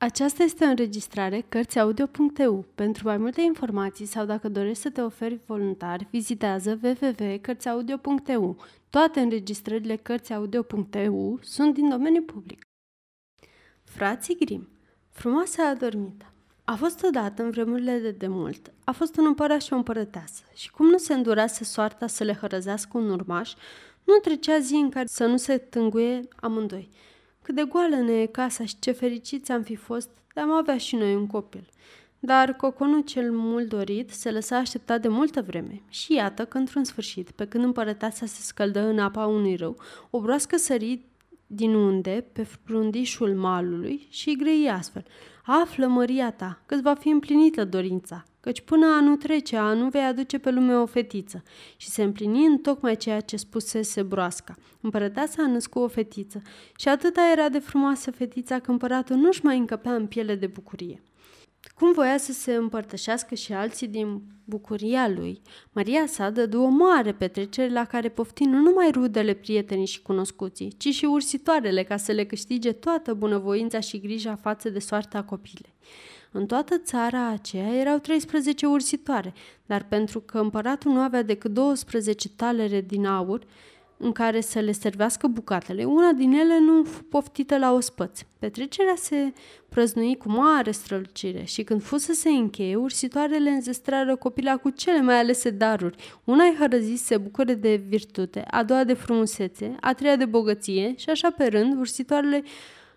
Aceasta este o înregistrare Cărțiaudio.eu. Pentru mai multe informații sau dacă dorești să te oferi voluntar, vizitează www.cărțiaudio.eu. Toate înregistrările Cărțiaudio.eu sunt din domeniu public. Frații Grim Frumoasa adormită A fost odată în vremurile de demult. A fost un împărat și o împărăteasă. Și cum nu se îndurase soarta să le hărăzească un urmaș, nu trecea zi în care să nu se tânguie amândoi – cât de goală ne e casa și ce fericiți am fi fost de am avea și noi un copil. Dar coconul cel mult dorit se lăsa așteptat de multă vreme și iată că într-un sfârșit, pe când împărăteasa se scăldă în apa unui râu, o broască sări din unde pe frundișul malului și îi grăi astfel. Află, măria ta, că va fi împlinită dorința, căci până anul trece, anul vei aduce pe lume o fetiță. Și se împlini în tocmai ceea ce spusese broasca. Împărăteasa a născut o fetiță și atâta era de frumoasă fetița că împăratul nu-și mai încăpea în piele de bucurie. Cum voia să se împărtășească și alții din bucuria lui, Maria sa dădu o mare petrecere la care pofti nu numai rudele, prietenii și cunoscuții, ci și ursitoarele ca să le câștige toată bunăvoința și grija față de soarta copilei. În toată țara aceea erau 13 ursitoare, dar pentru că împăratul nu avea decât 12 talere din aur, în care să le servească bucatele, una din ele nu fu poftită la ospăț. Petrecerea se prăznui cu mare strălucire și când fu să se încheie, ursitoarele înzestrară copila cu cele mai alese daruri. Una i hărăzit se bucure de virtute, a doua de frumusețe, a treia de bogăție și așa pe rând, ursitoarele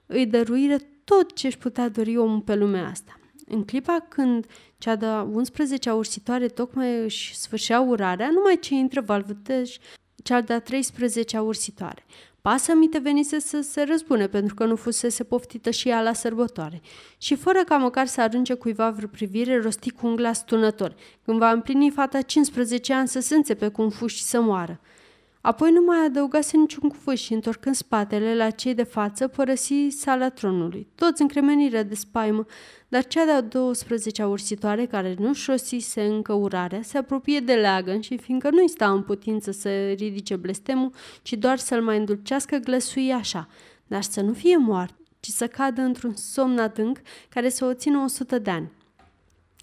îi dăruiră tot ce își putea dori omul pe lumea asta. În clipa când cea de 11-a ursitoare tocmai își sfârșea urarea, numai ce intră Valvâteș cea de-a 13-a ursitoare. Pasămite venise să se răzbune pentru că nu fusese poftită și ea la sărbătoare. Și fără ca măcar să arunce cuiva vreo privire, rosti cu un glas tunător. Când va împlini fata 15 ani să se înțepe cum fuș și să moară. Apoi nu mai adăugase niciun cuvânt și, întorcând spatele la cei de față, părăsi sala tronului. Toți încremeniră de spaimă, dar cea de-a 12-a ursitoare, care nu șosise încă urarea, se apropie de leagăn și, fiindcă nu-i sta în putință să ridice blestemul, ci doar să-l mai îndulcească, glăsui așa, dar să nu fie moart, ci să cadă într-un somn adânc care să o țină 100 de ani.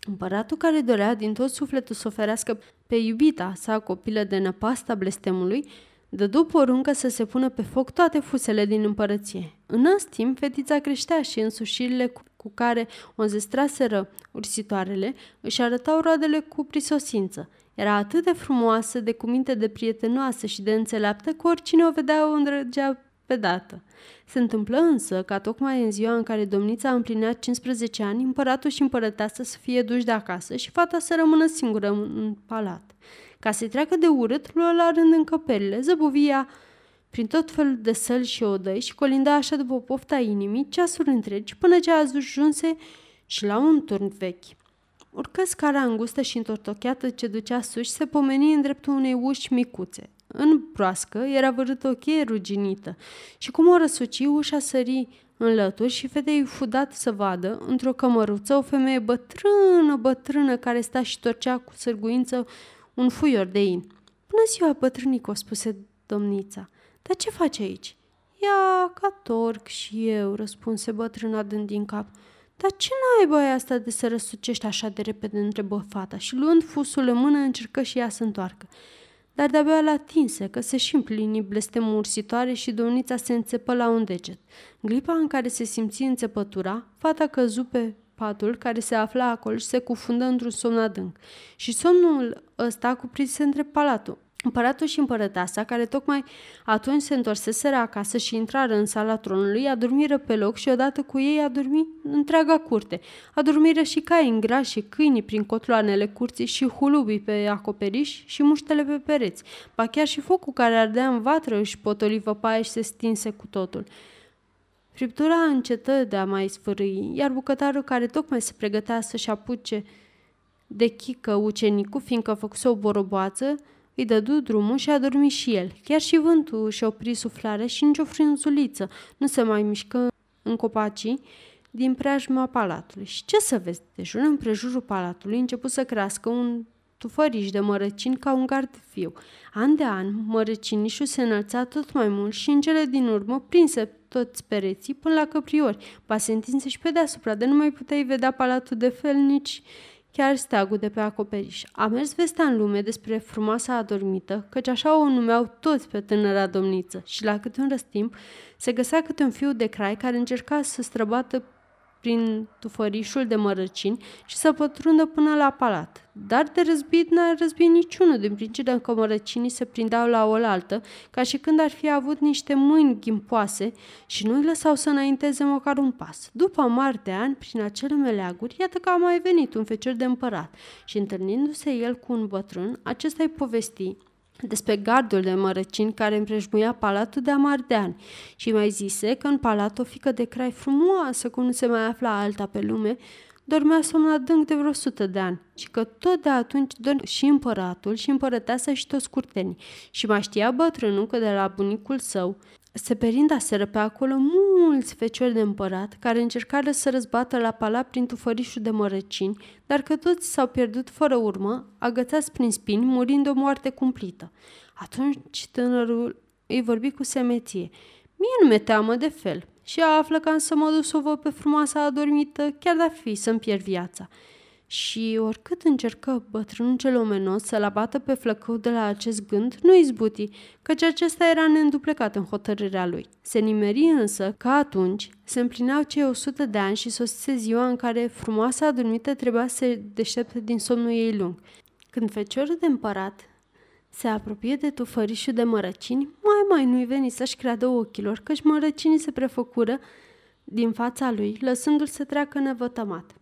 Împăratul care dorea din tot sufletul să oferească pe iubita sa copilă de năpasta blestemului, dădu poruncă să se pună pe foc toate fusele din împărăție. În acest timp, fetița creștea și însușirile cu, cu care o înzestraseră ursitoarele își arătau roadele cu prisosință. Era atât de frumoasă, de cuminte de prietenoasă și de înțeleaptă că oricine o vedea o îndrăgea pe dată. Se întâmplă însă ca tocmai în ziua în care domnița împlinea 15 ani, împăratul și împărăteasă să fie duși de acasă și fata să rămână singură în palat. Ca să-i treacă de urât, luă la rând încăperile, zăbuvia prin tot felul de săli și odăi și colinda așa după pofta inimii ceasuri întregi până ce a ajunse și la un turn vechi. Urcă scara îngustă și întortocheată ce ducea sus și se pomeni în dreptul unei uși micuțe. În proască era vărâtă o cheie ruginită și cum o răsuci, ușa sări în lături și fetei fudat să vadă, într-o cămăruță, o femeie bătrână, bătrână, care sta și torcea cu sârguință un fuior de in. Bună ziua, bătrânico, spuse domnița. Dar ce faci aici? Ia, ca torc și eu, răspunse bătrâna dând din cap. Dar ce n-ai băia asta de să răsucești așa de repede, întrebă fata și luând fusul în mână încercă și ea să întoarcă dar de-abia la atinse că se și împlini blestemul ursitoare și domnița se înțepă la un deget. În clipa în care se simți înțepătura, fata căzu pe patul care se afla acolo și se cufundă într-un somn adânc. Și somnul ăsta cuprinse între palatul, Împăratul și împărăteasa, care tocmai atunci se întorseseră acasă și intrară în sala tronului, adormiră pe loc și odată cu ei a dormit întreaga curte. Adormiră și cai în gras și câinii prin cotloanele curții și hulubii pe acoperiș și muștele pe pereți. Ba chiar și focul care ardea în vatră își potoli văpaie și se stinse cu totul. Friptura încetă de a mai sfârâi, iar bucătarul care tocmai se pregătea să-și apuce de chică ucenicul, fiindcă făcuse o boroboață, îi dădu drumul și a dormit și el. Chiar și vântul și opri suflarea și nicio frânzuliță nu se mai mișcă în copacii din preajma palatului. Și ce să vezi, de jur împrejurul palatului început să crească un tufăriș de mărăcini ca un gard fiu. An de an, mărăcinișul se înălța tot mai mult și în cele din urmă, prinse toți pereții până la căpriori, ba se întinse și pe deasupra, de nu mai puteai vedea palatul de fel, nici chiar steagul de pe acoperiș. A mers vestea în lume despre frumoasa adormită, căci așa o numeau toți pe tânăra domniță și la câte un răstimp se găsea câte un fiu de crai care încerca să străbată prin tufărișul de mărăcini și să pătrundă până la palat. Dar de răzbit n-a răzbit niciunul din pricina că mărăcinii se prindeau la oaltă, ca și când ar fi avut niște mâini ghimpoase și nu-i lăsau să înainteze măcar un pas. După mari de ani, prin acele meleaguri, iată că a mai venit un fecior de împărat și întâlnindu-se el cu un bătrân, acesta-i povesti despre gardul de mărăcini care împrejmuia palatul de Amardean și mai zise că în palat o fică de crai frumoasă, cum nu se mai afla alta pe lume, dormea somn adânc de vreo sută de ani și că tot de atunci dorm și împăratul și împărăteasa și toți curtenii. Și mai știa bătrânul că de la bunicul său se perindaseră pe acolo mulți feciori de împărat care încercară să răzbată la palat prin tufărișul de mărăcini, dar că toți s-au pierdut fără urmă, agățați prin spini, murind o moarte cumplită. Atunci tânărul îi vorbi cu semeție. Mie nu mi teamă de fel și află că am să mă duc să o văd pe frumoasa adormită, chiar dacă fi să-mi pierd viața și oricât încercă bătrânul cel omenos să-l abată pe flăcău de la acest gând, nu izbuti, căci acesta era neînduplecat în hotărârea lui. Se nimeri însă că atunci se împlineau cei 100 de ani și sosise ziua în care frumoasa adormită trebuia să se deștepte din somnul ei lung. Când feciorul de împărat se apropie de tufărișul de mărăcini, mai mai nu-i veni să-și creadă ochilor, căci mărăcinii se prefăcură din fața lui, lăsându-l să treacă nevătămat.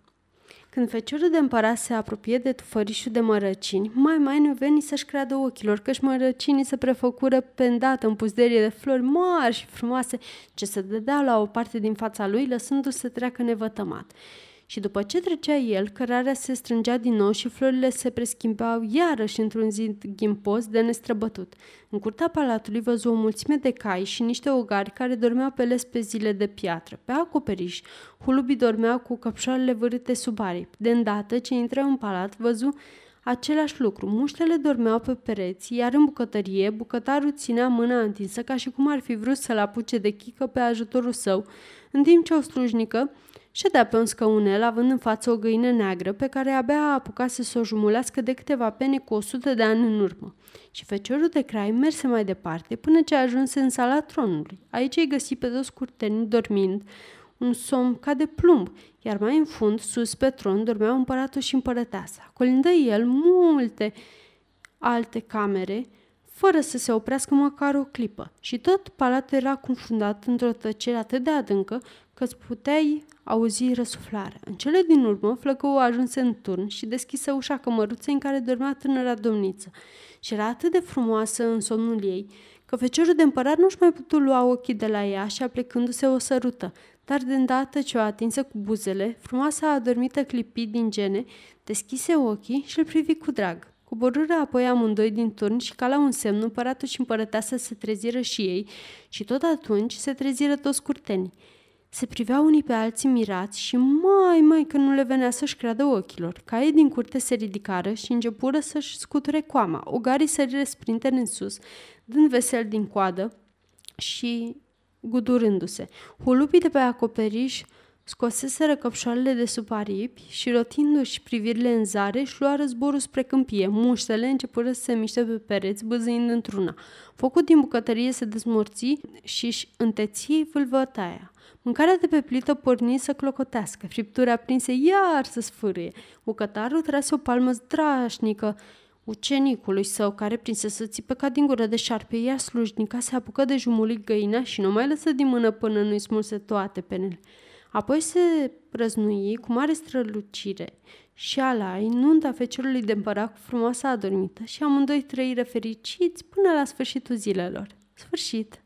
Când feciorul de împărat se apropie de tufărișul de mărăcini, mai mai nu veni să-și creadă ochilor, căci mărăcinii se prefăcură pe îndată în puzderie de flori mari și frumoase, ce se dădeau la o parte din fața lui, lăsându-se să treacă nevătămat și după ce trecea el, cărarea se strângea din nou și florile se preschimbau iarăși într-un zid ghimpos de nestrăbătut. În curtea palatului văzu o mulțime de cai și niște ogari care dormeau pe les pe zile de piatră. Pe acoperiș, hulubii dormeau cu căpșoarele vârâte sub aripi. De îndată ce intră în palat, văzu același lucru. Muștele dormeau pe pereți, iar în bucătărie, bucătarul ținea mâna întinsă ca și cum ar fi vrut să-l apuce de chică pe ajutorul său, în timp ce o slujnică Ședea pe un scăunel, având în față o găină neagră, pe care abia a apucat să o jumulească de câteva pene cu o sută de ani în urmă. Și feciorul de crai merse mai departe, până ce ajunse în sala tronului. Aici îi găsi pe toți curtenii dormind, un somn ca de plumb, iar mai în fund, sus pe tron, dormeau împăratul și împărăteasa. Colindă el multe alte camere, fără să se oprească măcar o clipă. Și tot palatul era confundat într-o tăcere atât de adâncă că îți puteai auzi răsuflarea. În cele din urmă, flăcăul ajunse în turn și deschise ușa cămăruței în care dormea tânăra domniță. Și era atât de frumoasă în somnul ei, că feciorul de împărat nu-și mai putu lua ochii de la ea și aplecându-se o sărută, dar de îndată ce o atinse cu buzele, frumoasa adormită clipi din gene, deschise ochii și îl privi cu drag. Coborâră apoi amândoi din turn și ca la un semn, împăratul și împărăteasă se treziră și ei și tot atunci se treziră toți curtenii. Se priveau unii pe alții mirați și mai, mai că nu le venea să-și creadă ochilor. Caii din curte se ridicară și începură să-și scuture coama. Ogarii săriră sprinter în sus, dând vesel din coadă și gudurându-se. Hulupii de pe acoperiș scoseseră căpșoarele de sub aripi și rotindu-și privirile în zare, își luară zborul spre câmpie. Muștele începură să se miște pe pereți, băzâind într-una. Focul din bucătărie se dezmorți și își înteții vâlvătaia. Mâncarea de pe plită porni să clocotească, fripturi aprinse iar să sfârâie. Bucătarul trase o palmă zdrașnică ucenicului său, care prinse să țipe ca din gură de șarpe, iar slujnica se apucă de jumulit găina și nu mai lăsă din mână până nu-i smulse toate penele. Apoi se răznui cu mare strălucire și alai nunta feciorului de împărat cu frumoasa adormită și amândoi trăire fericiți până la sfârșitul zilelor. Sfârșit!